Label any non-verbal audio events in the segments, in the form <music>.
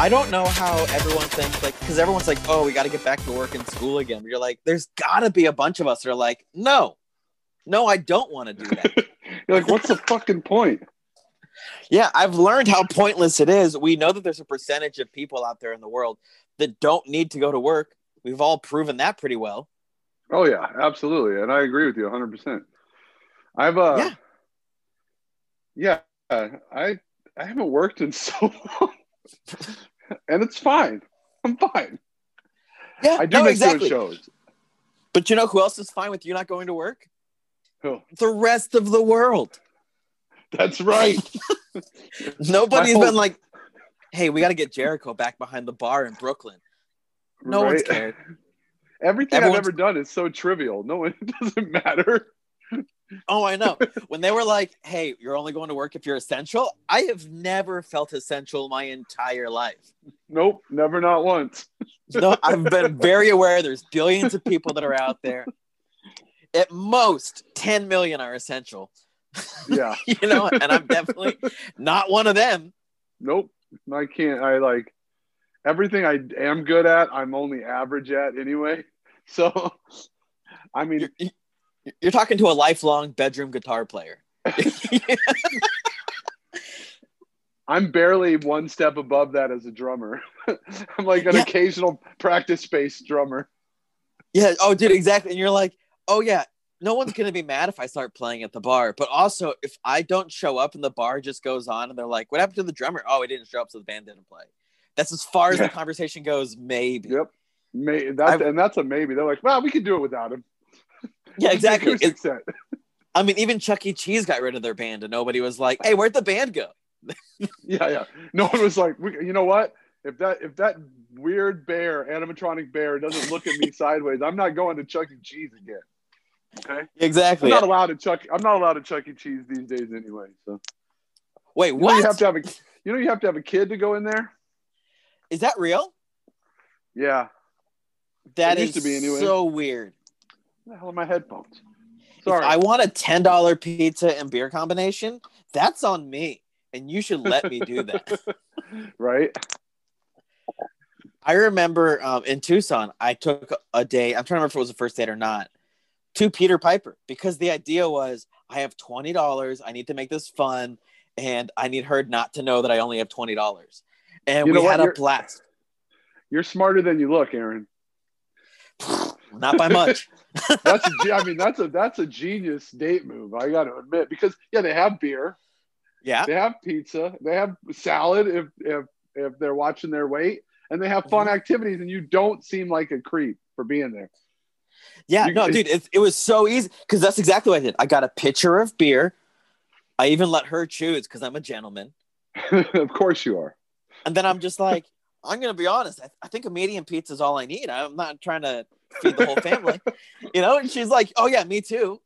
I don't know how everyone thinks like because everyone's like, oh, we got to get back to work and school again. You're like, there's got to be a bunch of us that are like, no, no, I don't want to do that. <laughs> You're like, what's the fucking point? yeah, I've learned how pointless it is. We know that there's a percentage of people out there in the world that don't need to go to work. We've all proven that pretty well. Oh yeah, absolutely, and I agree with you 100. percent I've uh, Yeah. yeah, I I haven't worked in <laughs> so long, <laughs> and it's fine. I'm fine. Yeah, I do no, miss exactly. doing shows. But you know who else is fine with you not going to work? Who? The rest of the world. that's right. <laughs> Nobody's whole- been like, hey, we got to get Jericho back behind the bar in Brooklyn. No one's Right? cared. <laughs> Everything Everyone's- I've ever done is so trivial. No one it doesn't matter. Oh, I know. when they were like, hey, you're only going to work if you're essential, I have never felt essential my entire life. Nope, never, not once. No, <laughs> I've been very aware there's billions of people that are out there. At most, 10 million are essential. Yeah, <laughs> You know, and I'm definitely not one of them. nope. I can't. I like everything I am good at. I'm only average at anyway. <laughs> So, I mean, You're, you- you're talking to a lifelong bedroom guitar player. <laughs> I'm barely one step above that as a drummer. <laughs> I'm like an Yeah. occasional practice space drummer. Yeah. Oh, dude, exactly. And you're like, oh, yeah, no one's going to be mad if I start playing at the bar. But also, if I don't show up and the bar just goes on and they're like, what happened to the drummer? Oh, he didn't show up, so the band didn't play. That's as far as Yeah. the conversation goes, maybe. Yep. May, that's, and that's a maybe. They're like, well, we could do it without him. Yeah, <laughs> exactly. <laughs> I mean, even Chuck E. Cheese got rid of their band and nobody was like, hey, where'd the band go? <laughs> Yeah, yeah. No one was like, you know what? If that if that weird bear, animatronic bear, doesn't look at me sideways, I'm not going to Chuck E. Cheese again. Okay. Exactly. I'm not allowed to Chuck. I'm not allowed to Chuck E. Cheese these days anyway. So Wait, you know what? you have to have a you know you have to have a kid to go in there. Is that real? Yeah. That It is used to be anyway. so weird. The hell are my headphones? If Sorry. I want a ten dollar pizza and beer combination, that's on me, and you should let me do that. <laughs> right. I remember um, in Tucson, I took a day. I'm trying to remember if it was the first date or not. To Peter Piper because the idea was I have twenty dollars. I need to make this fun, and I need her not to know that I only have twenty dollars. And You we know what? had a You're- blast. You're smarter than you look, Aaron. <laughs> Not by much. <laughs> That's a, I mean that's a that's a genius date move. I got to admit because yeah, they have beer, yeah. they have pizza, they have salad if if if they're watching their weight, and they have fun Mm-hmm. activities, and you don't seem like a creep for being there. Yeah, You- no, dude, it, it was so easy because that's exactly what I did. I got a pitcher of beer. I even let her choose because I'm a gentleman. <laughs> of course you are. And then I'm just like, I'm going to be honest. I, I think a medium pizza is all I need. I'm not trying to feed the whole family, <laughs> you know? And she's like, oh, yeah, me too.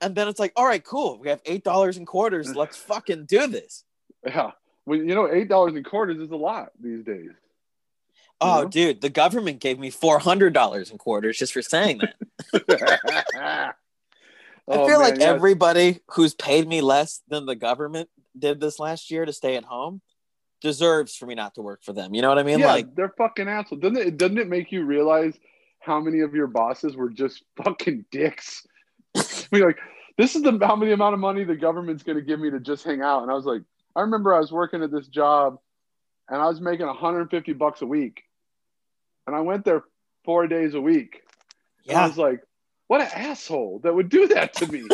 And then it's like, all right, cool. We have $8 in quarters. <laughs> Let's fucking do this. Yeah. Well, you know, eight dollars and quarters is a lot these days. Oh, Yeah. dude, the government gave me $400 in quarters just for saying that. <laughs> I Oh, feel man, like everybody who's paid me less than the government did this last year to stay at home deserves for me not to work for them. You know what I mean? yeah, Like, they're fucking assholes. Doesn't it? Doesn't it make you realize how many of your bosses were just fucking dicks? <laughs> I mean, like, this is the how many amount of money the government's going to give me to just hang out. And I was like, I remember I was working at this job, and I was making 150 bucks a week, and I went there four days a week. And I was like, what an asshole that would do that to me. <laughs>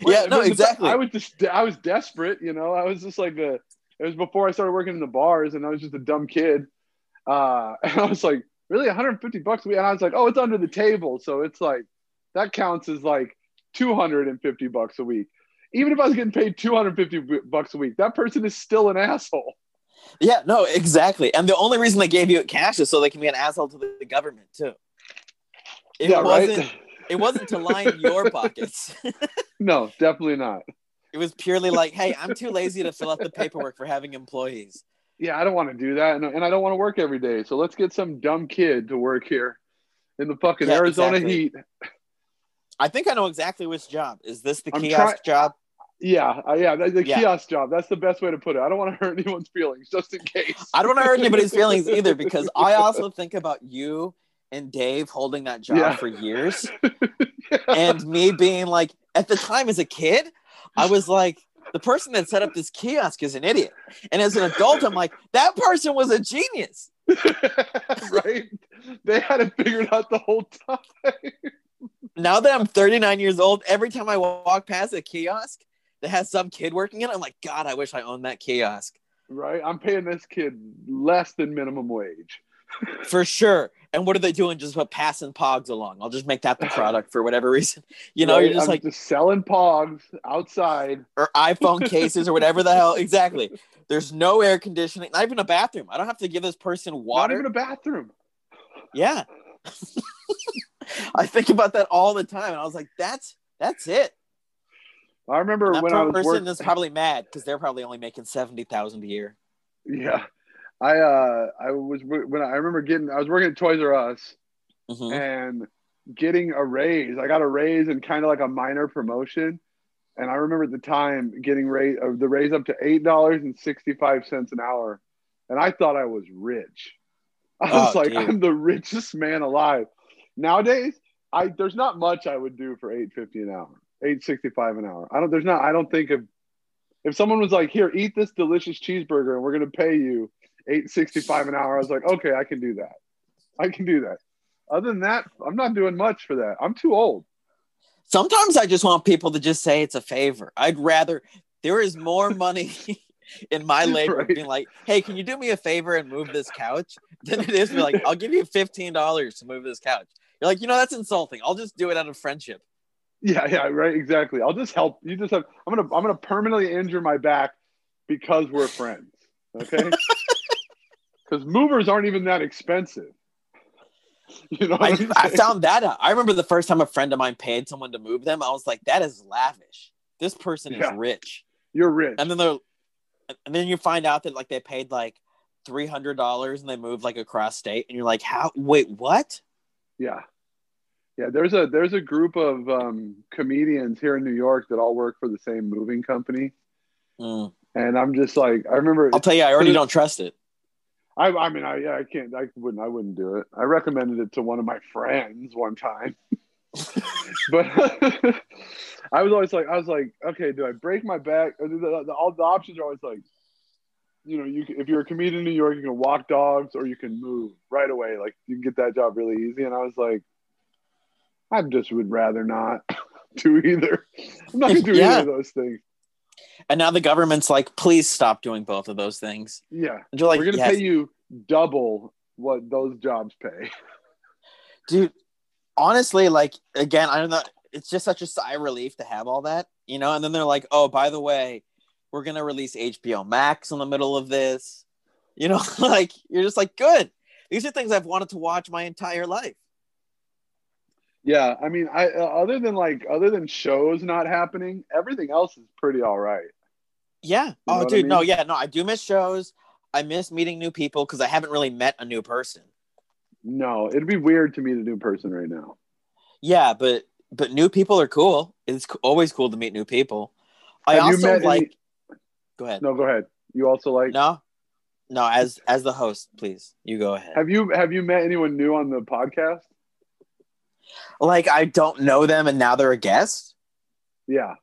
yeah, no, exactly. I was just I was desperate, you know. I was just like a. It was before I started working in the bars, and I was just a dumb kid. Uh, <laughs> and I was like, really, 150 bucks a week, and I was like, oh, it's under the table, so it's like that counts as like 250 bucks a week. Even if I was getting paid 250 bucks a week, that person is still an asshole. yeah, no, exactly. And the only reason they gave you cash is so they can be an asshole to the, the government too. It yeah, wasn't. right. It wasn't to line your pockets. <laughs> no, definitely not. It was purely like, hey, I'm too lazy to fill out the paperwork for having employees. Yeah, I don't want to do that, and, and I don't want to work every day. So let's get some dumb kid to work here in the fucking Yeah, Arizona exactly. heat. I think I know exactly which job. Is this the I'm kiosk try- job? Yeah, uh, yeah, the, the Yeah. kiosk job. That's the best way to put it. I don't want to <laughs> hurt anyone's feelings, just in case. I don't want to hurt anybody's <laughs> feelings either because I also think about you and Dave holding that job Yeah. for years <laughs> and me being like, at the time as a kid, I was like, the person that set up this kiosk is an idiot. And as an adult, I'm like, that person was a genius. <laughs> right? They had it figured out the whole time. Now that I'm 39 years old, every time I walk past a kiosk that has some kid working in it, I'm like, God, I wish I owned that kiosk Right? I'm paying this kid less than minimum wage. for sure. And what are they doing? Just put passing pogs along. I'll just make that the <laughs> product for whatever reason. You know, Right? you're just I'm like, just selling pogs outside. or iPhone cases or whatever the hell. Exactly. <laughs> There's no air conditioning, not even a bathroom. I don't have to give this person water. Not even a bathroom. yeah. <laughs> I think about that all the time, and I was like, "That's that's it." I remember that when I was person working. is probably mad because they're probably only making seventy thousand a year. Yeah, I uh, I was when I remember getting. I was working at Toys R Us Mhm. and getting a raise. I got a raise and kind of like a minor promotion. And I remember at the time getting raise uh, the raise up to eight dollars and sixty five cents an hour, and I thought I was rich. <laughs> I was Oh, like, dude. I'm the richest man alive. Nowadays, I there's not much I would do for eight fifty an hour, eight sixty five an hour. I don't. There's not. I don't think of if someone was like, here, eat this delicious cheeseburger, and we're gonna pay you eight sixty five an hour. I was like, okay, I can do that. I can do that. Other than that, I'm not doing much for that. I'm too old. Sometimes I just want people to just say it's a favor. I'd rather there is more <laughs> money <laughs> in my labor Right. being like, "Hey, can you do me a favor and move this couch?" than it is be like, "I'll give you fifteen dollars to move this couch." You're like, you know, that's insulting. I'll just do it out of friendship. Yeah, yeah, right. Exactly. I'll just help. You just have. I'm gonna. I'm gonna permanently injure my back because we're friends. Okay. <laughs> Because movers aren't even that expensive. <laughs> You know. I, I found that out. I remember the first time a friend of mine paid someone to move them. I was like, that is lavish. This person is rich. You're rich. And then they're, and then you find out that like they paid like three hundred dollars and they moved like across state, and you're like, how? Wait, what? Yeah. Yeah, there's a there's a group of um, comedians here in New York that all work for the same moving company, Mm. and I'm just like, I remember. I'll tell you, I already don't trust it. I, I mean, I, yeah, I can't, I wouldn't, I wouldn't do it. I recommended it to one of my friends one time, <laughs> but <laughs> I was always like, I was like, okay, do I break my back? The, the, the, all the options are always like, you know, you can, if you're a comedian in New York, you can walk dogs or you can move right away. Like you can get that job really easy. And I was like, I just would rather not <laughs> do either. I'm not gonna do Yeah. either of those things. And now the government's like, please stop doing both of those things. Yeah, And you're like, we're gonna yes, pay you double what those jobs pay. <laughs> dude. Honestly, like again, I don't know. It's just such a sigh of relief to have all that, you know. And then they're like, oh, by the way, we're gonna release HBO Max in the middle of this. You know, <laughs> like you're just like, good. These are things I've wanted to watch my entire life. Yeah, I mean, I uh, other than like other than shows not happening, everything else is pretty all right. Yeah. know oh, what I dude. No, yeah, no. I do miss shows. I miss meeting new people because I haven't really met a new person. No, it'd be weird to meet a new person right now. Yeah, but but new people are cool. It's always cool to meet new people. I Have you also met any- like. Go ahead. No, go ahead. You also like No, no. As as the host, please, you go ahead. have you have you met anyone new on the podcast? Like I don't know them, and now they're a guest. Yeah.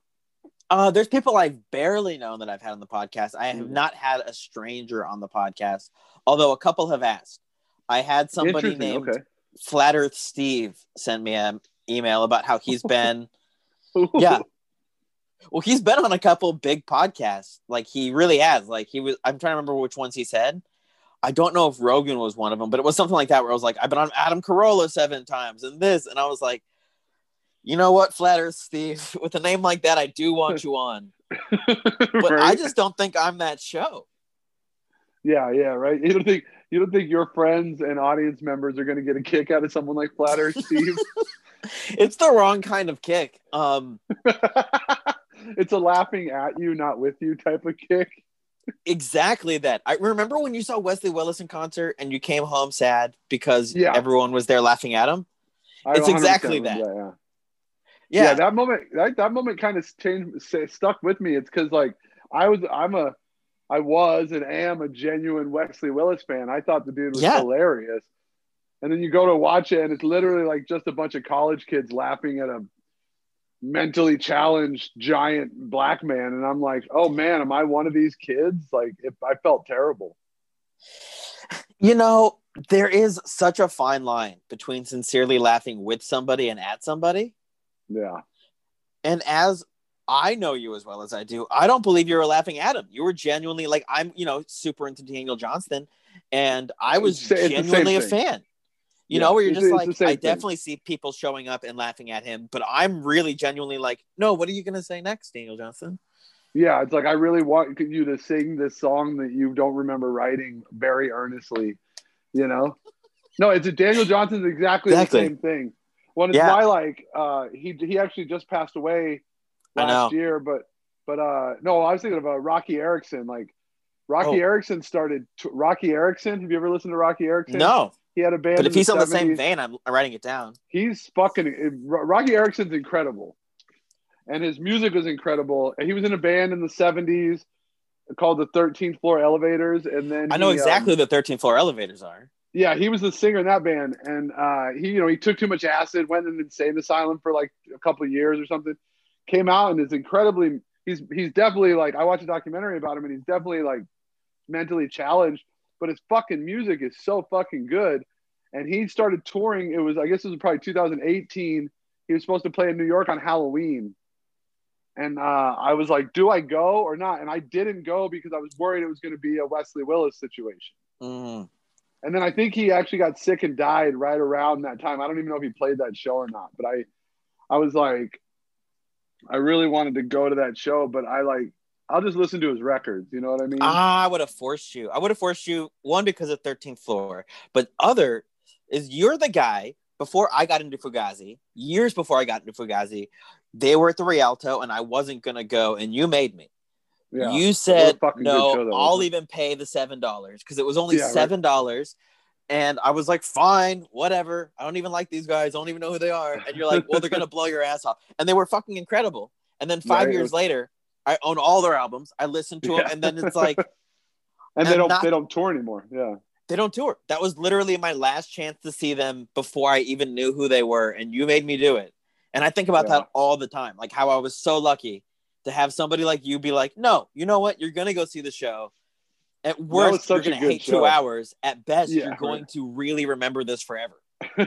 Uh, there's people I've barely known that I've had on the podcast. I have Mhm. not had a stranger on the podcast, although a couple have asked. I had somebody named Okay. Flat Earth Steve send me an email about how he's been. <laughs> yeah. Well, he's been on a couple big podcasts. Like he really has. Like he was. I'm trying to remember which ones he said. I don't know if Rogan was one of them, but it was something like that where I was like, I've been on Adam Carolla seven times and this, and I was like, you know what, Flat Earth Steve, <laughs> with a name like that, I do want you on, <laughs> but I just don't think I'm that show. Yeah, yeah, right. You don't think you don't think your friends and audience members are going to get a kick out of someone like Flat Earth Steve? <laughs> It's the wrong kind of kick. Um, it's a laughing at you, not with you type of kick. Exactly that. I remember when you saw Wesley Willis in concert and you came home sad because Yeah. everyone was there laughing at him. I It's exactly remember that. yeah. yeah, Yeah. that moment that, that moment kind of changed stuck with me it's because like i was i'm a i was and am a genuine wesley willis fan i thought the dude was Yeah. hilarious and then you go to watch it and it's literally like just a bunch of college kids laughing at a mentally challenged giant black man and i'm like oh man am i one of these kids like if i felt terrible You know, there is such a fine line between sincerely laughing with somebody and at somebody. yeah And as I know you as well as I do, I don't believe you were laughing at him. You were genuinely like, I'm, you know, super into Daniel Johnston, and I was It's- genuinely a fan. You Yeah, know, where you're just like, I thing. definitely see people showing up and laughing at him, but I'm really genuinely like, no, what are you gonna say next, Daniel Johnston? Yeah, it's like I really want you to sing this song that you don't remember writing very earnestly, you know? No, it's a Daniel Johnston's exactly, Exactly. the same thing. Well, it's Yeah. why like uh he he actually just passed away last year, but but uh no, I was thinking about Roky Erickson. Like Roky Oh. Erickson started t- Roky Erickson. Have you ever listened to Roky Erickson? No, He had a band. but if he's on the same 70s. vein, I'm writing it down. he's fucking Roky Erickson's incredible, and his music was incredible. And he was in a band in the '70s called the 13th Floor Elevators, and then I know he, um, exactly who the 13th floor elevators are. yeah, he was the singer in that band, and uh, he you know he took too much acid, went in an insane asylum for like a couple of years or something, came out and is incredibly. He's he's definitely like I watched a documentary about him, and he's definitely like mentally challenged, but his fucking music is so fucking good. And he started touring. It was I guess it was probably 2018. He was supposed to play in New York on Halloween. And uh, I was like, do I go or not? And I didn't go because I was worried it was going to be a Wesley Willis situation. Mm. And then I think he actually got sick and died right around that time. I don't even know if he played that show or not, but I, I was like, I really wanted to go to that show, but I like, I'll just listen to his records. You know what I mean? Ah, I would have forced you. I would have forced you one because of 13th floor, but other is you're the guy before I got into Fugazi, years before I got into Fugazi, they were at the Rialto and I wasn't gonna go, and you made me. yeah. You said no, though, I'll even pay the seven dollars because it was only Yeah, seven dollars. And I was like, fine, whatever. I don't even like these guys. I don't even know who they are. And you're like, well, they're gonna <laughs> blow your ass off. And they were fucking incredible. And then five Right. years later, I own all their albums. I listen to them, Yeah. and then it's like <laughs> and they don't, not- they don't tour anymore. Yeah. they don't tour. That was literally my last chance to see them before I even knew who they were, and you made me do it. And I think about Yeah. that all the time, like how I was so lucky to have somebody like you be like, "No, you know what? You're gonna go see the show. At worst, you're gonna good hate show. two hours. At best, Yeah, you're going right. to really remember this forever." <laughs>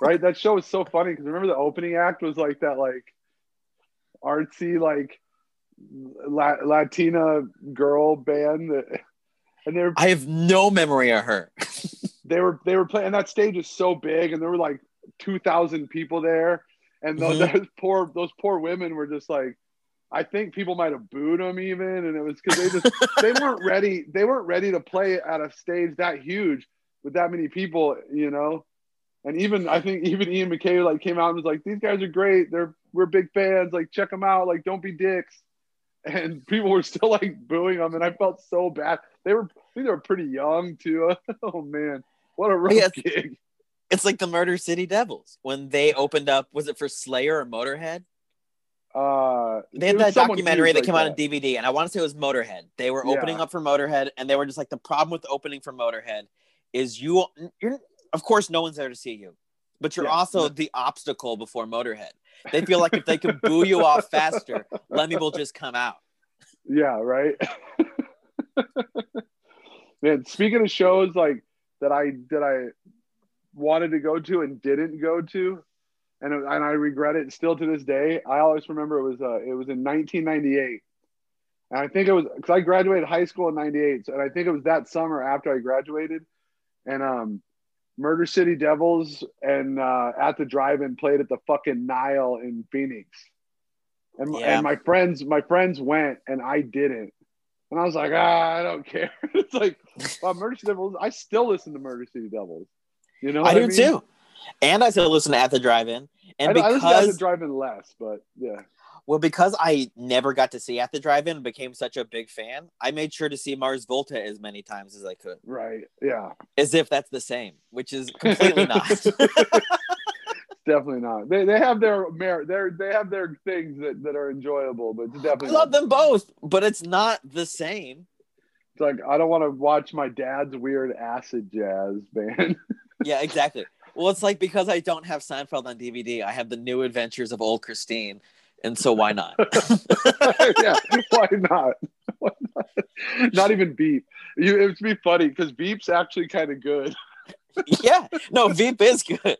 right. That show was so funny because remember the opening act was like that, like artsy, like La- Latina girl band that, and they were I have no memory of her. <laughs> they were they were playing and that stage is so big and there were like 2000 people there and those, Mhm. those poor those poor women were just like i think people might have booed them even and it was because they just <laughs> they weren't ready they weren't ready to play at a stage that huge with that many people you know? And even i think even ian mackaye like came out and was like these guys are great. They're we're big fans. Like check them out. Like don't be dicks and people were still like booing them and i felt so bad they were I think they were pretty young too <laughs> oh man what a rough Yes. gig It's like the Murder City Devils when they opened up. Was it for Slayer or Motorhead? uh They had that documentary that like came out on DVD, and I want to say it was Motorhead. They were Yeah. opening up for Motorhead, and they were just like the problem with opening for Motorhead is you. You're of course no one's there to see you, but you're Yeah. also the obstacle before Motorhead. They feel like if they can boo you off faster, Lemmy will just come out. Yeah, right. Man, speaking of shows like that, I that I wanted to go to and didn't go to, and and I regret it still to this day. I always remember it was uh it was in 1998, and I think it was because I graduated high school in '98, so, and I think it was that summer after I graduated, and um. Murder City Devils and uh, at the drive-in played at the fucking Nile in Phoenix, and, Yeah. and my friends my friends went and I didn't, and I was like, ah, I don't <laughs> care. it's like, well, Murder City Devils. I still listen to Murder City Devils. You know, I do mean? too, and I still listen to At the Drive-In, and I, I listen to At because the drive-in less, but yeah, well, because I never got to see At the Drive-In, and became such a big fan, I made sure to see Mars Volta as many times as I could, right, yeah. as if that's the same, which is completely not. <laughs> definitely not. They they have their merit. They they have their things that, that are enjoyable, but it's I love them both, but it's not the same. It's like I don't want to watch my dad's weird acid jazz band. <laughs> Yeah, exactly. Well, it's like because I don't have Seinfeld on DVD, I have the new adventures of old Christine. And so why not? <laughs> yeah, why not? <laughs> Why not? Not even Veep. You, it would be funny because Veep's actually kind of good. <laughs> yeah. No, Beep is good.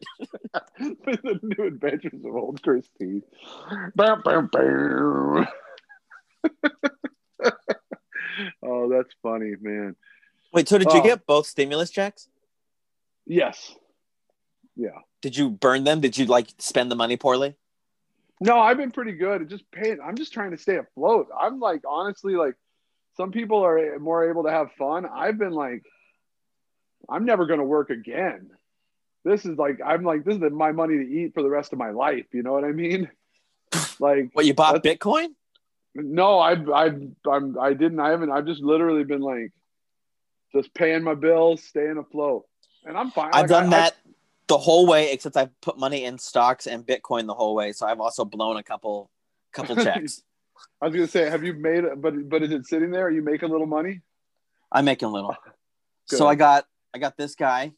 the new adventures of old Christine. Bam, bam, bam. oh, that's funny, man. Wait, so did you Oh. get both stimulus checks? Yes. Yeah. Did you burn them? Did you like spend the money poorly? No, I've been pretty good at just paying. I'm just trying to stay afloat. I'm like, honestly, like some people are more able to have fun. I've been like, I'm never going to work again. This is like, I'm like, this is my money to eat for the rest of my life. You know what I mean? <laughs> Like, What you bought Bitcoin? no, I, I, I'm, I didn't, I haven't, I've just literally been like, just paying my bills, staying afloat. And I'm fine. I've Like, done I- that the whole way, except I've put money in stocks and Bitcoin the whole way. So I've also blown a couple couple <laughs> checks. I was gonna say, have you made? But but is it sitting there? Are you making a little money? I'm making a little. Good. <laughs> So I got I got this guy.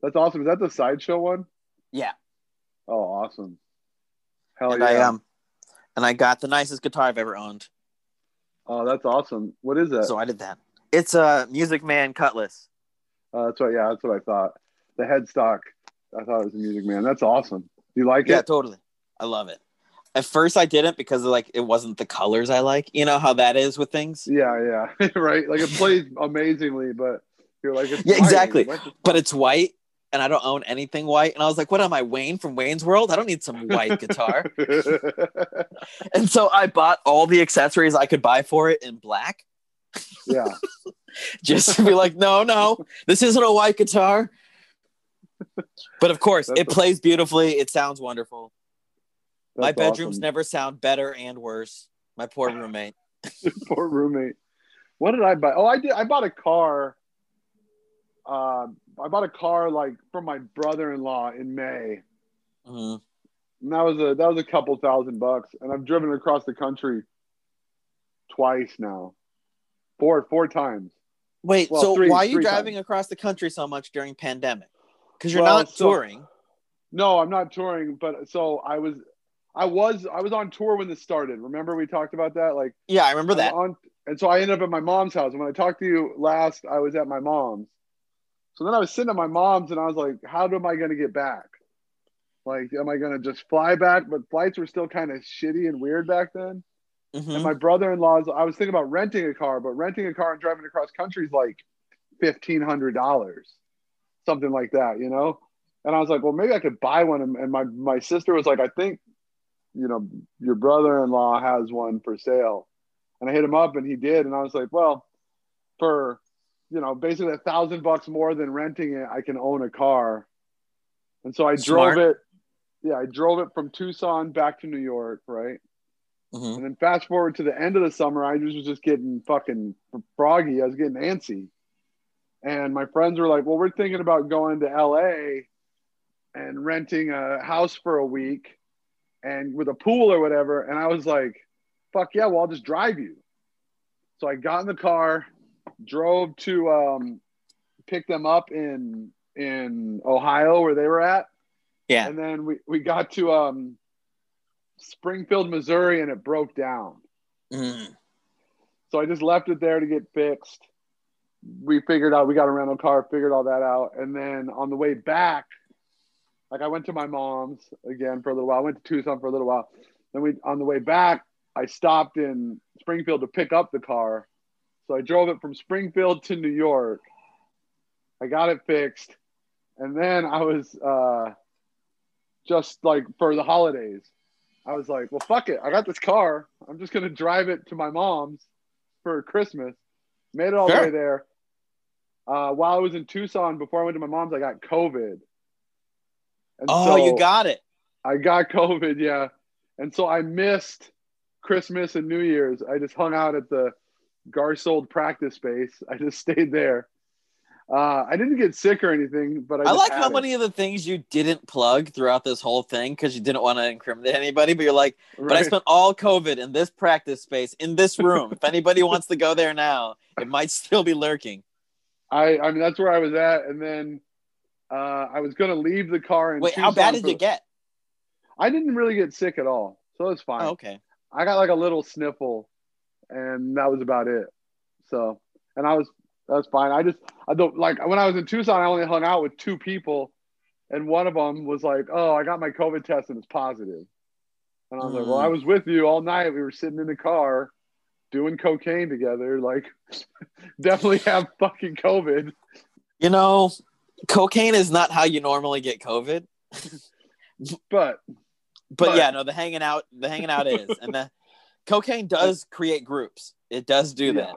That's awesome. Is that the sideshow one? Yeah. Oh, awesome. Hell and yeah. I um and I got the nicest guitar I've ever owned. Oh, that's awesome. What is that? So I did that. It's a Music Man Cutlass. Uh, that's what. Yeah, that's what I thought. The headstock. I thought it was a Music Man. That's awesome. Do you like Yeah, it? Yeah, totally. I love it. At first I didn't because like it wasn't the colors I like. You know how that is with things? Yeah, yeah. <laughs> right. Like it plays amazingly, but you're like, it's Yeah, white. exactly. The- But it's white and I don't own anything white. And I was like, what am I, Wayne from Wayne's World? I don't need some white guitar. <laughs> And so I bought all the accessories I could buy for it in black. yeah. <laughs> just to be like, no, no, this isn't a white guitar. But of course, That's it plays beautifully. It sounds wonderful. My bedrooms awesome. never sound better and worse. My poor <laughs> roommate. <laughs> Poor roommate. What did I buy? Oh, I did. I bought a car. Uh, I bought a car like from my brother-in-law in May. Mhm. And that was a that was a couple thousand bucks, and I've driven across the country twice now, four four times. Wait, Well, so three- why are you driving times. across the country so much during pandemic? Because you're Well, not so- touring. No, I'm not touring, but so I was, I was I was on tour when this started. Remember we talked about that? Like Yeah, I remember that. on, and so I ended up at my mom's house. And when I talked to you last, I was at my mom's. So then I was sitting at my mom's, and I was like, "How am I going to get back? Like, am I going to just fly back?" But flights were still kind of shitty and weird back then. Mhm. And my brother-in-law's, I was thinking about renting a car, but renting a car and driving across country is like fifteen hundred dollars, something like that, you know. And I was like, well, maybe I could buy one. And, my my sister was like, I think, you know, your brother-in-law has one for sale. And I hit him up, and he did. And I was like, well, for you know, basically a thousand bucks more than renting it, I can own a car. And so I Smart. drove it. Yeah, I drove it from Tucson back to New York, right? Mhm. And then fast forward to the end of the summer, I was just getting fucking froggy. I was getting antsy. And my friends were like, well, we're thinking about going to LA and renting a house for a week and with a pool or whatever. And I was like, fuck yeah, well, I'll just drive you. So I got in the car, drove to um, pick them up in in Ohio where they were at. Yeah. And then we, we got to um, Springfield, Missouri, and it broke down. Mhm. So I just left it there to get fixed. We figured out we got a rental car, figured all that out, and then on the way back, like I went to my mom's again for a little while. I went to Tucson for a little while. Then we on the way back, I stopped in Springfield to pick up the car. So I drove it from Springfield to New York. I got it fixed, and then I was uh, just like for the holidays. I was like, well, fuck it. I got this car. I'm just going to drive it to my mom's for Christmas. Made it all Sure. the way there. Uh, while I was in Tucson, before I went to my mom's, I got COVID. And Oh, so you got it. I got <laughs> COVID, yeah. And so I missed Christmas and New Year's. I just hung out at the Garsold practice space. <laughs> I just stayed there. Uh, I didn't get sick or anything, but I, I like how it. many of the things you didn't plug throughout this whole thing because you didn't want to incriminate <laughs> anybody. But you're like, but I spent all COVID in this practice space in this room. if anybody wants to go there now, it might still be lurking. I, I mean, that's where I was at, and then uh, I was gonna leave the car. In Wait, how bad did you get? I didn't really get sick at all, so it was fine. Oh, okay. I got like a little sniffle, and that was about it. So, and I was that's fine. I just I don't like when I was in Tucson, I only hung out with two people, and one of them was like, "Oh, I got my COVID test and it's positive," and I was like, "Well, Mm. I was with you all night. We were sitting in the car." Doing cocaine together, like <laughs> definitely have fucking COVID. You know, cocaine is not how you normally get COVID. But But, But- yeah, no, the hanging out, the hanging out is, and the <laughs> cocaine does create groups. It does do that.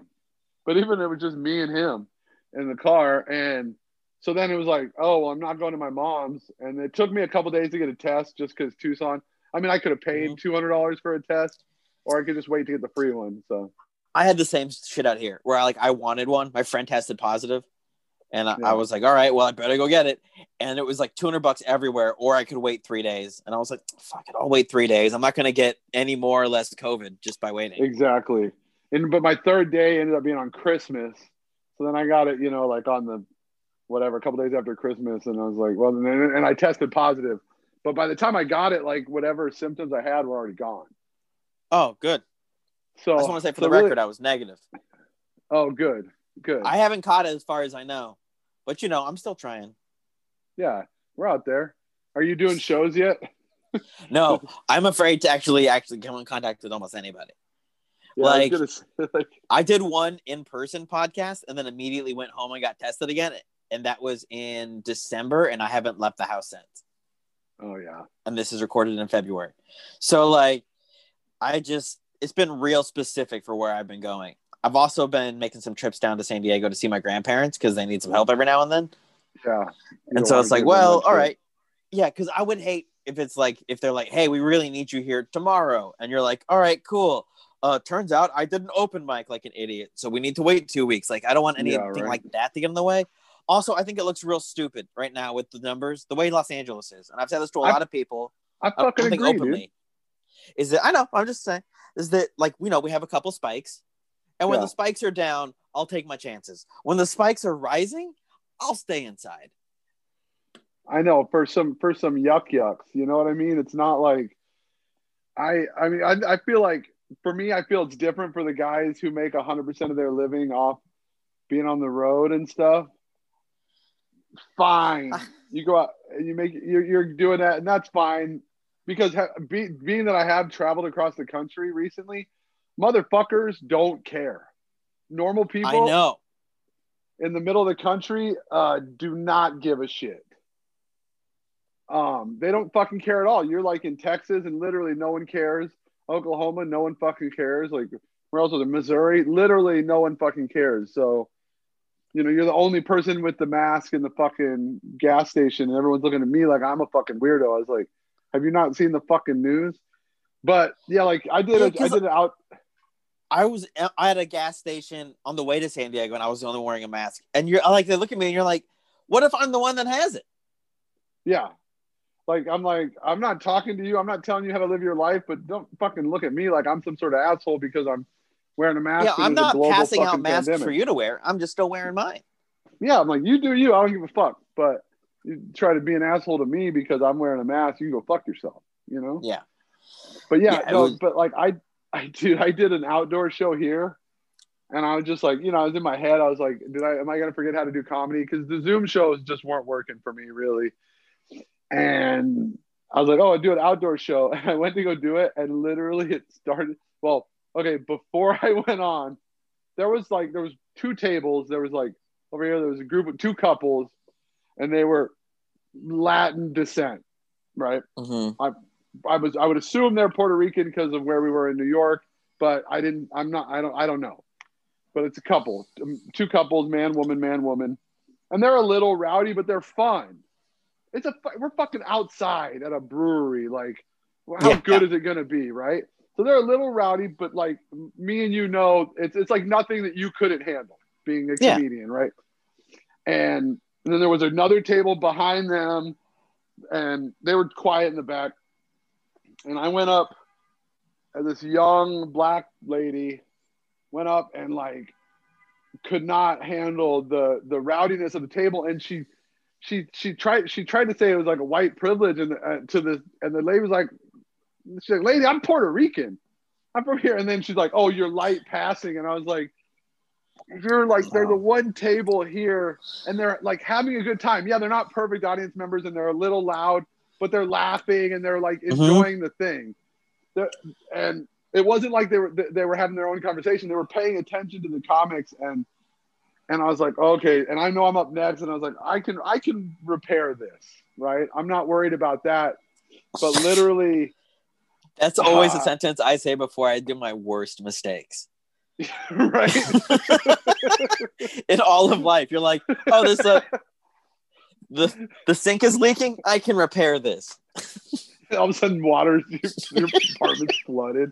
But even it was just me and him in the car, and so then it was like, oh, well, I'm not going to my mom's, and it took me a couple days to get a test just because Tucson. I mean, I could have paid Mhm. two hundred dollars for a test, or I could just wait to get the free one. So I had the same shit out here where I like I wanted one. My friend tested positive, and I, Yeah. I was like, all right, well, I better go get it. And it was like 200 bucks everywhere, or I could wait three days. And I was like, fuck it, I'll wait three days. I'm not gonna get any more or less COVID just by waiting. exactly, and but my third day ended up being on Christmas, so then I got it, you know, like on the whatever, a couple days after Christmas, and I was like, well, and, and I tested positive, but by the time I got it, like whatever symptoms I had were already gone. Oh, good. So I just want to say for so the really- record, I was negative. oh, good, good. I haven't caught it as far as I know, but you know, I'm still trying. Yeah, we're out there. Are you doing shows yet? <laughs> No, I'm afraid to actually actually come in contact with almost anybody. Yeah, I Like- say, <laughs> like, I did one in person podcast and then immediately went home and got tested again. And that was in December, and I haven't left the house since. oh yeah, And this is recorded in February. So, like, I just, it's been real specific for where I've been going. I've also been making some trips down to San Diego to see my grandparents because they need some help every now and then. yeah. And so it's like, well, all right. Yeah, because I would hate if it's like, if they're like, hey, we really need you here tomorrow. And you're like, all right, cool. Uh, turns out I did an open mic like an idiot. So we need to wait two weeks. Like, I don't want anything Yeah, right. like that to get in the way. Also, I think it looks real stupid right now with the numbers, the way Los Angeles is. And I've said this to a I- lot of people. I I fucking think agree, openly. dude. Is that I know, I'm just saying, is that like, you know, we have a couple spikes. And when Yeah. the spikes are down, I'll take my chances. When the spikes are rising, I'll stay inside. I know for some for some yuck yucks. You know what I mean? It's not like I. I mean, I, I feel like for me, I feel it's different for the guys who make hundred percent of their living off being on the road and stuff. Fine, ah. you go out and you make you're, you're doing that, and that's fine because ha, be, being that I have traveled across the country recently, motherfuckers don't care. Normal people, I know. in the middle of the country uh, do not give a shit. Um, they don't fucking care at all. You're like in Texas, and literally no one cares. Oklahoma, no one fucking cares. Like where else was it? Missouri, literally no one fucking cares. So, you know, you're the only person with the mask in the fucking gas station, and everyone's looking at me like I'm a fucking weirdo. I was like, have you not seen the fucking news? But yeah, like I did, a, did it out. I was at a gas station on the way to San Diego, and I was the only one wearing a mask. And you're like, they look at me, and you're like, "What if I'm the one that has it?" Yeah. Like I'm like I'm not talking to you. I'm not telling you how to live your life, but don't fucking look at me like I'm some sort of asshole because I'm wearing a mask. yeah, I'm not passing out masks pandemic. for you to wear. I'm just still wearing mine. Yeah, I'm like you do you. I don't give a fuck. But try to be an asshole to me because I'm wearing a mask. You go fuck yourself. You know. Yeah. But yeah, Yeah, no, was- but like I, I did, I did an outdoor show here, and I was just like, you know, I was in my head. I was like, did I, am I gonna forget how to do comedy? Because the Zoom shows just weren't working for me really. And I was like, oh, I do an outdoor show, <laughs> and I went to go do it, and literally it started. Well, okay, before <laughs> I went on, there was like there was two tables. There was like over here, there was a group of two couples, and they were Latin descent, right? Mm-hmm. I was I would assume they're Puerto Rican because of where we were in New York, but I didn't. I'm not. I don't. I don't know. But it's a couple, um, two couples, man, woman, man, woman, and they're a little rowdy, but they're fun. It's a we're fucking outside at a brewery. Like, how Yeah. good is it gonna be, right? So they're a little rowdy, but like me and you know, it's it's like nothing that you couldn't handle being a Yeah. comedian, right? and, and then there was another table behind them, and they were quiet in the back. And I went up, and this young black lady went up and like could not handle the the rowdiness of the table, and she she she tried she tried to say it was like a white privilege, and uh, to the and the lady was like, she's like, lady, I'm Puerto Rican, I'm from here, and then she's like, oh, you're light passing, and I was like. You're like they're the one table here, and they're like having a good time. Yeah, they're not perfect audience members, and they're a little loud, but they're laughing and they're like enjoying mm-hmm. the thing. They're, and it wasn't like they were they were having their own conversation. They were paying attention to the comics and and I was like, okay. And I know I'm up next, and I was like, I can I can repair this, right? I'm not worried about that. But literally, that's always uh, a sentence I say before I do my worst mistakes. <laughs> right. <laughs> In all of life, you're like, oh, this uh, the the sink is leaking. I can repair this. all of a sudden, water your, your apartment's <laughs> flooded.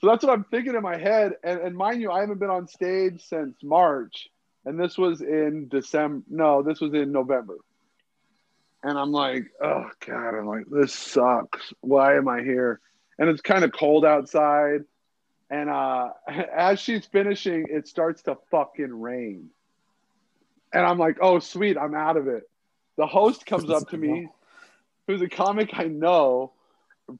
So that's what I'm thinking in my head. And, and mind you, I haven't been on stage since March. And this was in December. No, this was in November. And I'm like, oh God, I'm like, this sucks. Why am I here? And it's kind of cold outside. And uh, <laughs> as she's finishing, it starts to fucking rain. And I'm like, oh, sweet, I'm out of it. The host comes up to me, who's a comic I know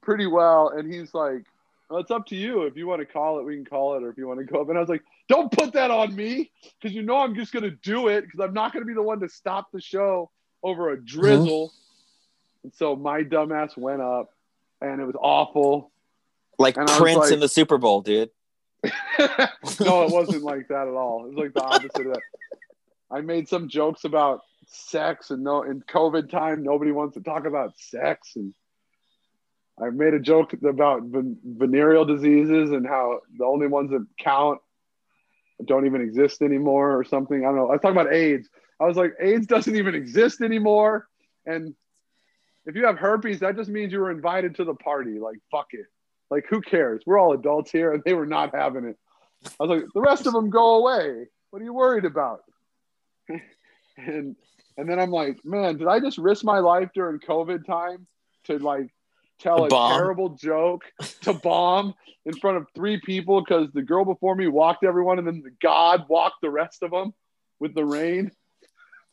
pretty well. And he's like, well, it's up to you. If you want to call it, we can call it, or if you want to go up. And I was like, don't put that on me because you know I'm just going to do it because I'm not going to be the one to stop the show over a drizzle. Mm-hmm. And so my dumbass went up and it was awful. Like and Prince like, in the Super Bowl, dude. <laughs> no, it wasn't like that at all. It was like the opposite of that. I made some jokes about sex and no in COVID time, nobody wants to talk about sex and I made a joke about venereal diseases and how the only ones that count don't even exist anymore or something. I don't know. I was talking about AIDS. I was like, AIDS doesn't even exist anymore. And if you have herpes, that just means you were invited to the party. Like, fuck it. Like, who cares? We're all adults here, and they were not having it. I was like, the rest of them go away. What are you worried about? <laughs> and and then I'm like, man, did I just risk my life during COVID time to like tell a bomb. terrible joke to bomb in front of three people because the girl before me walked everyone and then the god walked the rest of them with the rain.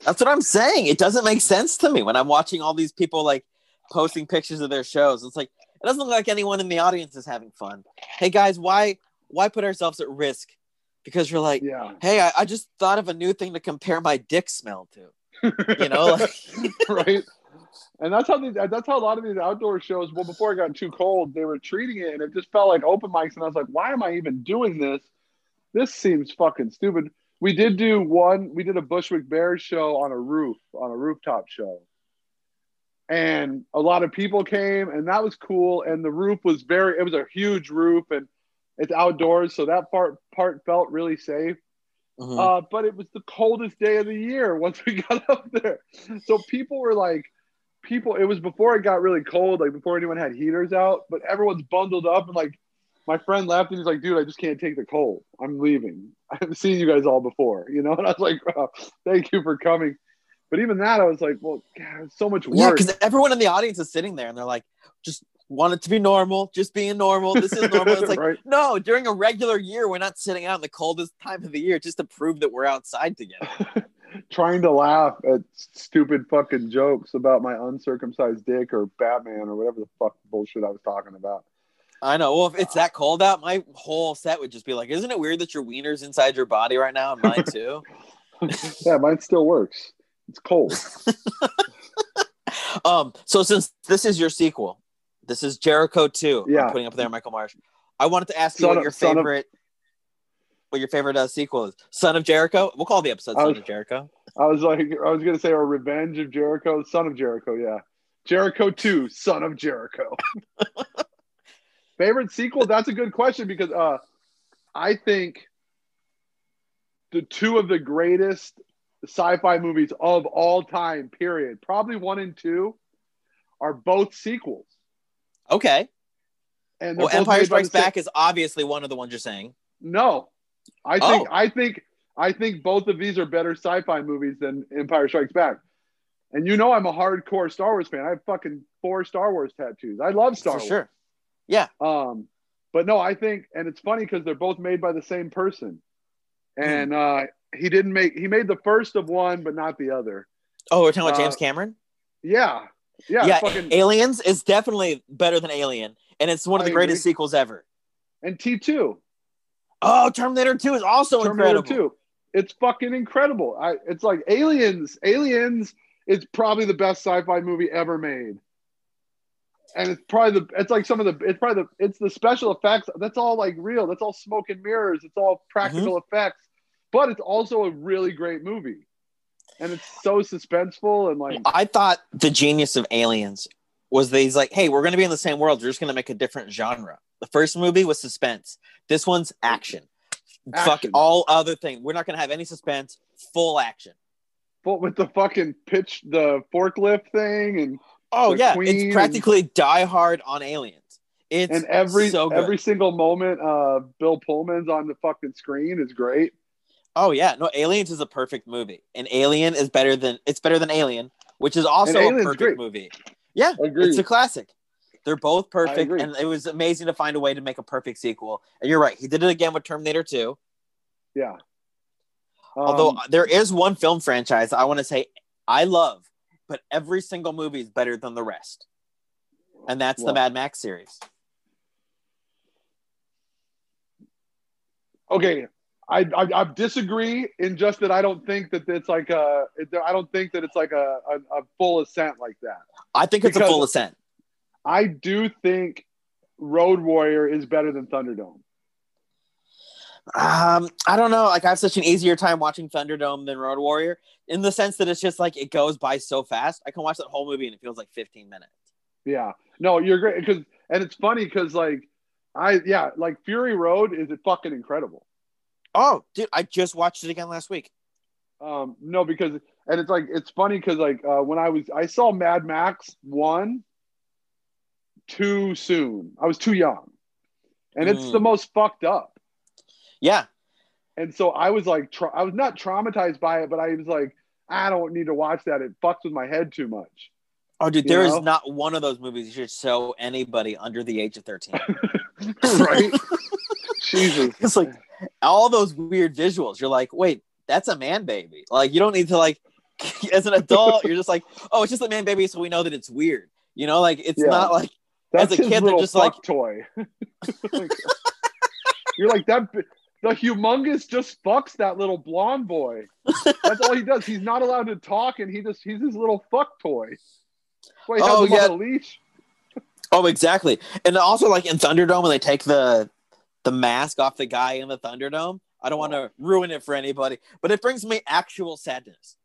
That's what I'm saying. It doesn't make sense to me when I'm watching all these people like posting pictures of their shows. It's like it doesn't look like anyone in the audience is having fun. Hey guys, why why put ourselves at risk? Because you're like, yeah. hey, I, I just thought of a new thing to compare my dick smell to. <laughs> You know, like, <laughs> right? And that's how these, that's how a lot of these outdoor shows. Well, before it got too cold, they were treating it, and it just felt like open mics. And I was like, why am I even doing this? This seems fucking stupid. We did do one. We did a Bushwick Bears show on a roof, on a rooftop show, and a lot of people came, and that was cool. And the roof was very. It was a huge roof, and it's outdoors, so that part part felt really safe. Mm-hmm. Uh, but it was the coldest day of the year <laughs> once we got up there, so people were like people it was before it got really cold like before anyone had heaters out but everyone's bundled up and like my friend left and he's like dude i just can't take the cold i'm leaving <laughs> i haven't seen you guys all before you know <laughs> and i was like oh, thank you for coming but even that i was like well God, so much work yeah because everyone in the audience is sitting there and they're like just want it to be normal just being normal this is normal it's <laughs> like right. no during a regular year we're not sitting out in the coldest time of the year just to prove that we're outside together <laughs> trying to laugh at stupid fucking jokes about my uncircumcised dick or Batman or whatever the fuck bullshit I was talking about. I know. Well, if it's that cold out, my whole set would just be like, "Isn't it weird that your wiener's inside your body right now and mine too?" <laughs> yeah, mine still works. It's cold. <laughs> um. So since this is your sequel, this is Jericho two. Yeah, I'm putting up there, Michael Marsh. I wanted to ask you son what your favorite what your favorite uh, sequel is. Son of Jericho. We'll call the episode Son was, of Jericho. I was like, I was gonna say, or Revenge of Jericho, Son of Jericho. Yeah, Jericho Two, Son of Jericho. <laughs> favorite sequel? That's a good question because uh, I think the two of the greatest sci-fi movies of all time, period, probably one and two, are both sequels. Okay. And well, Empire Strikes Back is obviously one of the ones you're saying. No, I think oh. I think I think both of these are better sci-fi movies than Empire Strikes Back. And you know I'm a hardcore Star Wars fan. I have fucking four Star Wars tattoos. I love Star For Wars. sure. Yeah. Um, but no, I think, and it's funny because they're both made by the same person, and uh, he didn't make he made the first of one, but not the other. Oh, we're talking about Uh, James Cameron. Yeah, yeah, Yeah, fucking Aliens is definitely better than Alien, and it's one of I the greatest agree. sequels ever. and T2. Oh, Terminator Two is also Terminator incredible. two. It's fucking incredible. I it's like Aliens. Aliens is probably the best sci-fi movie ever made. And it's probably the it's like some of the it's probably the it's the special effects that's all like real that's all smoke and mirrors it's all practical Mm-hmm. effects but it's also a really great movie and it's so suspenseful and like I thought the genius of Aliens was that he's like, hey, we're going to be in the same world. We're just going to make a different genre. The first movie was suspense. This one's action. Fuck all other thing. We're not going to have any suspense. Full action. but with the fucking pitch the forklift thing and Oh yeah, it's practically Die Hard on Aliens. It's and every so every single moment uh Bill Pullman's on the fucking screen is great Oh yeah, no, Aliens is a perfect movie, and Alien is better than it's better than Alien, which is also a perfect great. movie. Yeah, Agreed. it's a classic. They're both perfect, and it was amazing to find a way to make a perfect sequel. And you're right, he did it again with Terminator 2. yeah Although Um, there is one film franchise I want to say I love, but every single movie is better than the rest, and that's the Mad Max series. okay I, I I disagree in just that I don't think that it's like a I don't think that it's like a, a, a full ascent like that. I think it's Because- a full ascent. I do think Road Warrior is better than Thunderdome. Um, I don't know. Like I have such an easier time watching Thunderdome than Road Warrior in the sense that it's just like it goes by so fast. I can watch that whole movie and it feels like 15 minutes. Yeah, no, you're great because and it's funny because like I yeah like Fury Road is fucking incredible. Oh, dude, I just watched it again last week. Um, no, because and it's like it's funny because like uh, when I was I saw Mad Max one too soon. I was too young, and it's Mm. the most fucked up. Yeah. And so I was like, tra- I was not traumatized by it, but I was like, I don't need to watch that. It fucks with my head too much. Oh, dude, You there is know? not one of those movies you should show anybody under the age of 13. <laughs> right? <laughs> Jesus. it's like all those weird visuals. You're like, wait, that's a man baby. Like, you don't need to like, <laughs> as an adult, you're just like, oh, it's just a man baby, so we know that it's weird. You know, like it's Yeah. not like That's As a kid, they're just like- toy. Like, <laughs> you're like that. The Humungus just fucks that little blonde boy. That's all he does. He's not allowed to talk, and he just he's his little fuck toy. That's why he has Oh, him yeah. on a leash. Oh, exactly. And also, like in Thunderdome, when they take the the mask off the guy in the Thunderdome, I don't want to ruin it for anybody, but it brings me actual sadness.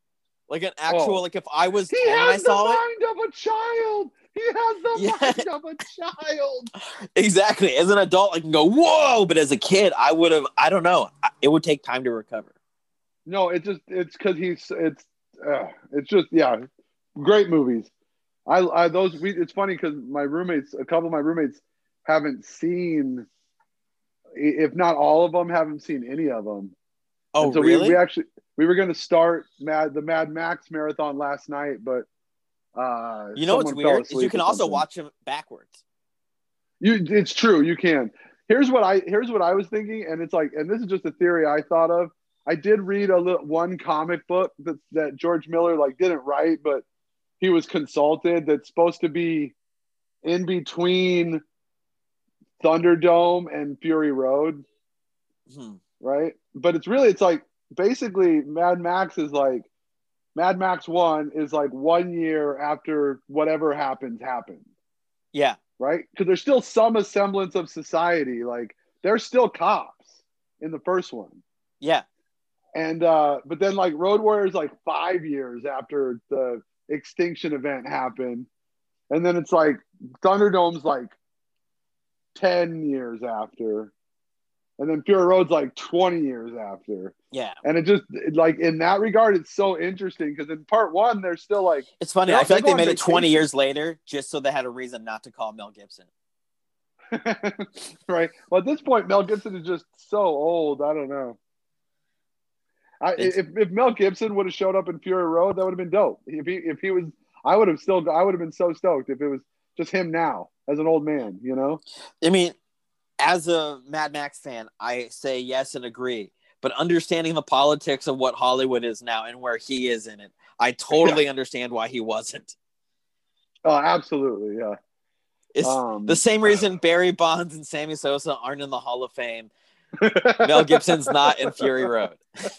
Like an actual, Oh. like if I was He 10 and I has the saw it, mind of a child. He has the Yeah. mind of a child. <laughs> exactly. As an adult, I can go whoa, but as a kid, I would have. I don't know. It would take time to recover. No, it just it's because he's it's uh, it's just yeah, great movies. I, I those we it's funny because my roommates, a couple of my roommates, haven't seen, if not all of them, haven't seen any of them. Oh, And so really? we, we actually we were going to start Mad the Mad Max marathon last night, but uh, you know what's weird is you can also something. watch them backwards. You, it's true. You can. Here's what I here's what I was thinking, and it's like, and this is just a theory I thought of. I did read a little one comic book that that George Miller like didn't write, but he was consulted. That's supposed to be in between Thunderdome and Fury Road, Hmm. right? But it's really it's like basically Mad Max is like Mad Max One is like one year after whatever happens happened Yeah. right? Because there's still some semblance of society. Like they're still cops in the first one, Yeah. and uh, but then like Road Warrior is like five years after the extinction event happened, and then it's like Thunderdome's like ten years after, and then Fury Road's like twenty years after, Yeah. and it just like in that regard, it's so interesting because in part one they're still like It's funny. I feel like they're made it 20 vacation. years later just so they had a reason not to call Mel Gibson. <laughs> right. Well, at this point, Mel Gibson is just so old. I don't know. I, if, if Mel Gibson would have showed up in Fury Road, that would have been dope. If he if he was, I would have still I would have been so stoked if it was just him now as an old man. You know. I mean, as a Mad Max fan, I say yes and agree. But understanding the politics of what Hollywood is now and where he is in it, I totally yeah. understand why he wasn't. Oh, absolutely, yeah. It's um, the same reason Barry Bonds and Sammy Sosa aren't in the Hall of Fame <laughs> Mel Gibson's not in Fury Road. <laughs>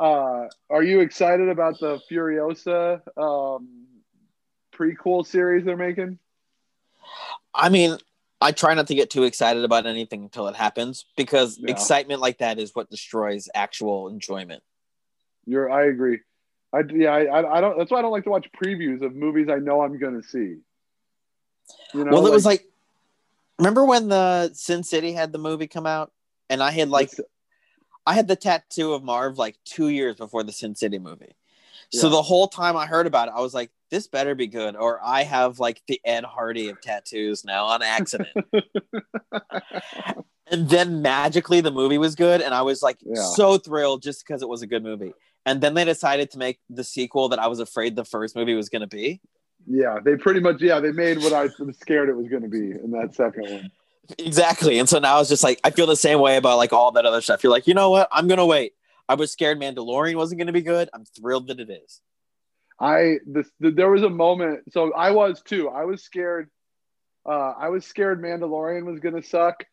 uh, are you excited about the Furiosa um, prequel series they're making? I mean, I try not to get too excited about anything until it happens because yeah. excitement like that is what destroys actual enjoyment. You're, I agree. I yeah, I, I don't. That's why I don't like to watch previews of movies I know I'm going to see. You know, well, it was like Remember when the Sin City had the movie come out, and I had like, I had the tattoo of Marv like two years before the Sin City movie. Yeah. So the whole time I heard about it, I was like, this better be good, or I have like the Ed Hardy of tattoos now on accident. <laughs> and then magically the movie was good, and I was like yeah. so thrilled just because it was a good movie. And then they decided to make the sequel that I was afraid the first movie was going to be. Yeah, they pretty much yeah they made what I was scared it was going to be in that second one. Exactly, and so now it's just like I feel the same way about like all that other stuff. You're like, you know what? I'm gonna wait. I was scared Mandalorian wasn't going to be good. I'm thrilled that it is. I this the, there was a moment. So I was too. I was scared. Uh, I was scared Mandalorian was going to suck,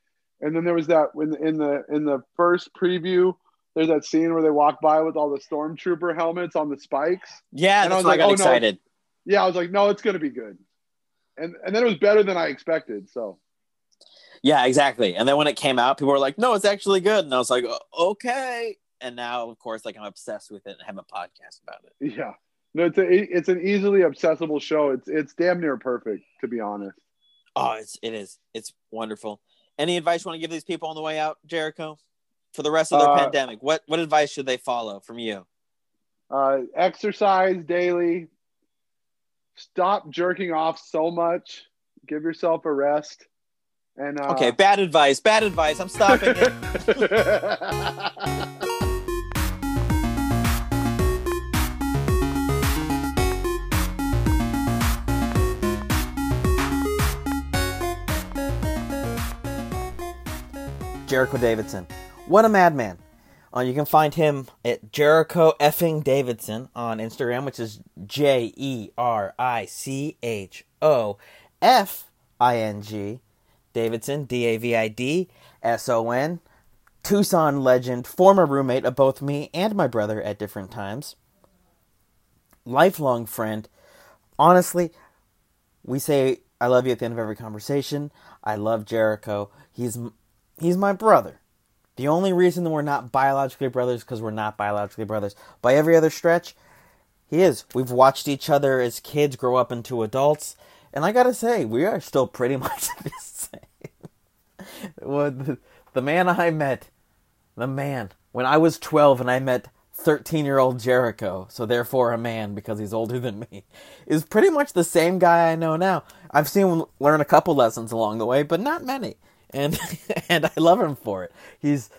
and then there was that when in the in the first preview. There's that scene where they walk by with all the stormtrooper helmets on the spikes. Yeah, and I was like, I got oh, excited. No, yeah, I was like, no, it's going to be good. And and then it was better than I expected. So. Yeah, exactly. And then when it came out, people were like, "No, it's actually good," and I was like, "Okay." And now, of course, like I'm obsessed with it and have a podcast about it. Yeah, no, it's a, it's an easily accessible show. It's it's damn near perfect, to be honest. Oh, it's it is. It's wonderful. Any advice you want to give these people on the way out, Jericho, for the rest of their uh, pandemic? What what advice should they follow from you? Uh, exercise daily, stop jerking off so much. Give yourself a rest. And uh, okay, bad advice. Bad advice. I'm stopping it. <laughs> Jericho Davidson. What a madman. Uh, you can find him at Jericho effing Davidson on Instagram, which is J E R I C H O F I N G Davidson, D A V I D S O N. Tucson legend, former roommate of both me and my brother at different times. Lifelong friend. Honestly, we say I love you at the end of every conversation. I love Jericho. He's he's my brother. The only reason that we're not biologically brothers because we're not biologically brothers. By every other stretch, he is. We've watched each other as kids grow up into adults, and I gotta say, we are still pretty <laughs> much the same. well, the, the man I met, the man, when I was 12 and I met 13 year old Jericho, so therefore a man because he's older than me, is pretty much the same guy I know now. I've seen him learn a couple lessons along the way, but not many and <laughs> and I love him for it. He's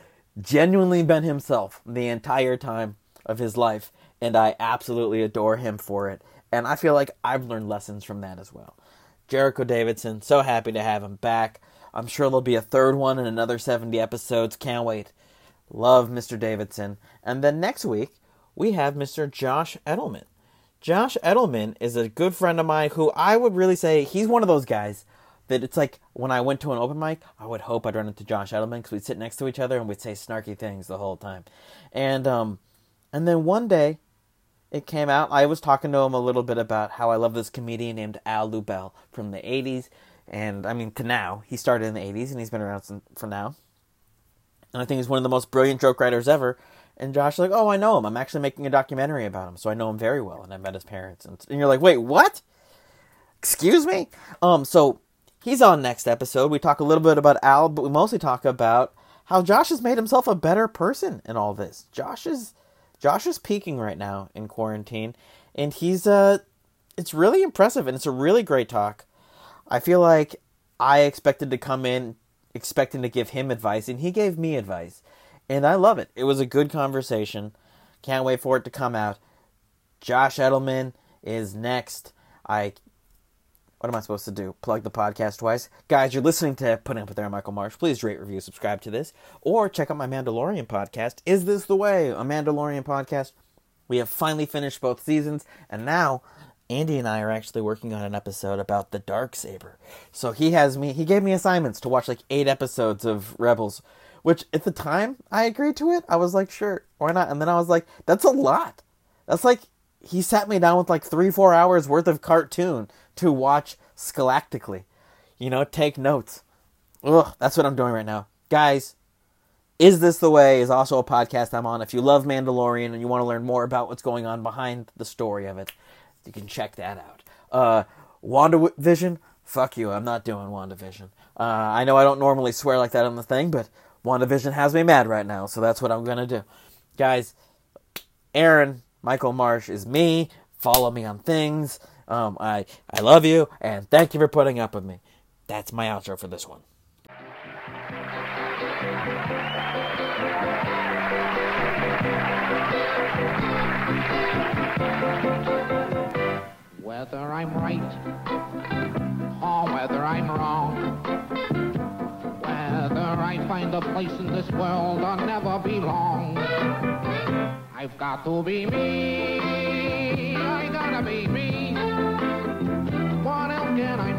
genuinely been himself the entire time of his life, and I absolutely adore him for it. And I feel like I've learned lessons from that as well. Jericho Davidson, so happy to have him back. I'm sure there'll be a third one in another 70 episodes. Can't wait. Love Mr. Davidson. And then next week, we have Mr. Josh Edelman. Josh Edelman is a good friend of mine who I would really say he's one of those guys that it's like when I went to an open mic, I would hope I'd run into Josh Edelman because we'd sit next to each other and we'd say snarky things the whole time. And um, and then one day, it came out. I was talking to him a little bit about how I love this comedian named Al Lubel from the '80s, and I mean to now. He started in the '80s and he's been around since, for now. And I think he's one of the most brilliant joke writers ever. And Josh like, oh, I know him. I'm actually making a documentary about him, so I know him very well. And I met his parents. And, and you're like, wait, what? Excuse me? Um, so He's on next episode. We talk a little bit about Al, but we mostly talk about how Josh has made himself a better person in all this. Josh is Josh is peaking right now in quarantine, and he's uh it's really impressive and it's a really great talk. I feel like I expected to come in expecting to give him advice and he gave me advice. and I love it. It was a good conversation. Can't wait for it to come out. Josh Edelman is next. I what am I supposed to do? Plug the podcast twice? Guys, you're listening to Putting Up with Aaron Michael Marsh. Please rate, review, subscribe to this. Or check out my Mandalorian podcast. Is This the Way? A Mandalorian podcast. We have finally finished both seasons, and now Andy and I are actually working on an episode about the dark saber. So he has me he gave me assignments to watch like eight episodes of Rebels, which at the time I agreed to it. I was like, sure, why not? And then I was like, that's a lot. That's like he sat me down with like three, four hours worth of cartoon to watch scholastically. You know, take notes. Ugh, that's what I'm doing right now. Guys, Is This the Way is also a podcast I'm on. If you love Mandalorian and you want to learn more about what's going on behind the story of it, you can check that out. Uh, WandaVision, fuck you. I'm not doing WandaVision. Uh, I know I don't normally swear like that on the thing, but WandaVision has me mad right now, so that's what I'm going to do. Guys, Aaron, Michael Marsh is me. Follow me on things. Um, I, I love you, and thank you for putting up with me. That's my outro for this one. Whether I'm right or whether I'm wrong, whether I find a place in this world or never belong, I've got to be me. I gotta be me. What else can I